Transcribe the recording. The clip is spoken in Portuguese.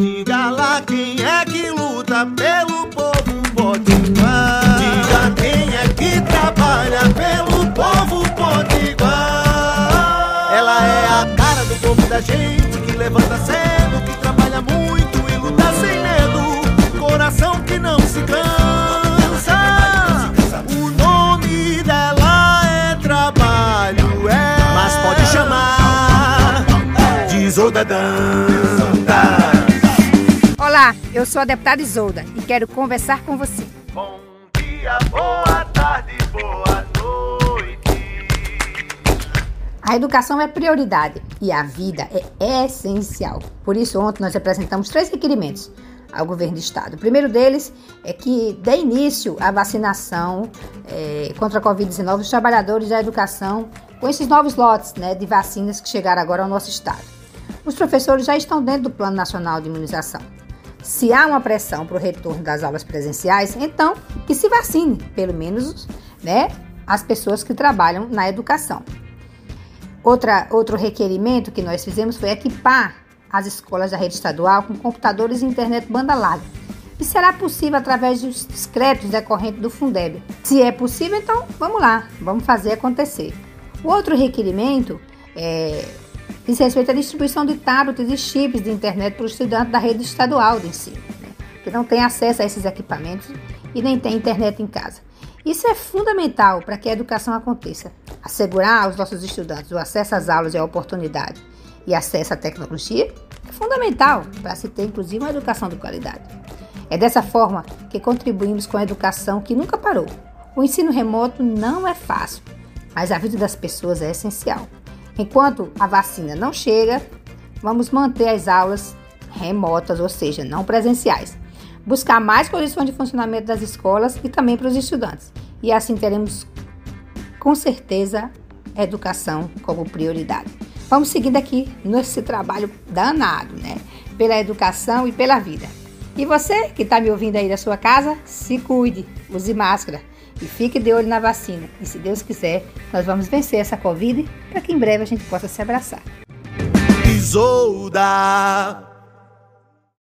Diga lá quem é que luta pelo povo potiguar. Diga quem é que trabalha pelo povo potiguar. Ela é a cara do povo da gente que levanta cedo, que trabalha muito e luta sem medo. Coração que não se cansa. O nome dela é trabalho, é. Mas pode chamar de Isolda. Olá, eu sou a deputada Isolda e quero conversar com você. Bom dia, boa tarde, boa noite. A educação é prioridade e a vida é essencial. Por isso, ontem nós apresentamos três requerimentos ao governo do estado. O primeiro deles é que dê início à vacinação é, contra a Covid-19 dos trabalhadores da educação com esses novos lotes né, de vacinas que chegaram agora ao nosso estado. Os professores já estão dentro do Plano Nacional de Imunização. Se há uma pressão para o retorno das aulas presenciais, então que se vacine, pelo menos, né, as pessoas que trabalham na educação. Outra, outro requerimento que nós fizemos foi equipar as escolas da rede estadual com computadores e internet banda larga. E será possível através dos créditos decorrentes do Fundeb. Se é possível, então vamos lá, vamos fazer acontecer. O outro requerimento é diz respeito à distribuição de tablets e chips de internet para os estudantes da rede estadual de ensino, né, que não têm acesso a esses equipamentos e nem têm internet em casa. Isso é fundamental para que a educação aconteça. Assegurar aos nossos estudantes o acesso às aulas e a oportunidade e acesso à tecnologia é fundamental para se ter, inclusive, uma educação de qualidade. É dessa forma que contribuímos com a educação que nunca parou. O ensino remoto não é fácil, mas a vida das pessoas é essencial. Enquanto a vacina não chega, vamos manter as aulas remotas, ou seja, não presenciais. Buscar mais condições de funcionamento das escolas e também para os estudantes. E assim teremos, com certeza, educação como prioridade. Vamos seguindo aqui nesse trabalho danado, né? Pela educação e pela vida. E você que está me ouvindo aí da sua casa, se cuide, use máscara e fique de olho na vacina. E se Deus quiser, nós vamos vencer essa Covid para que em breve a gente possa se abraçar. Isolda.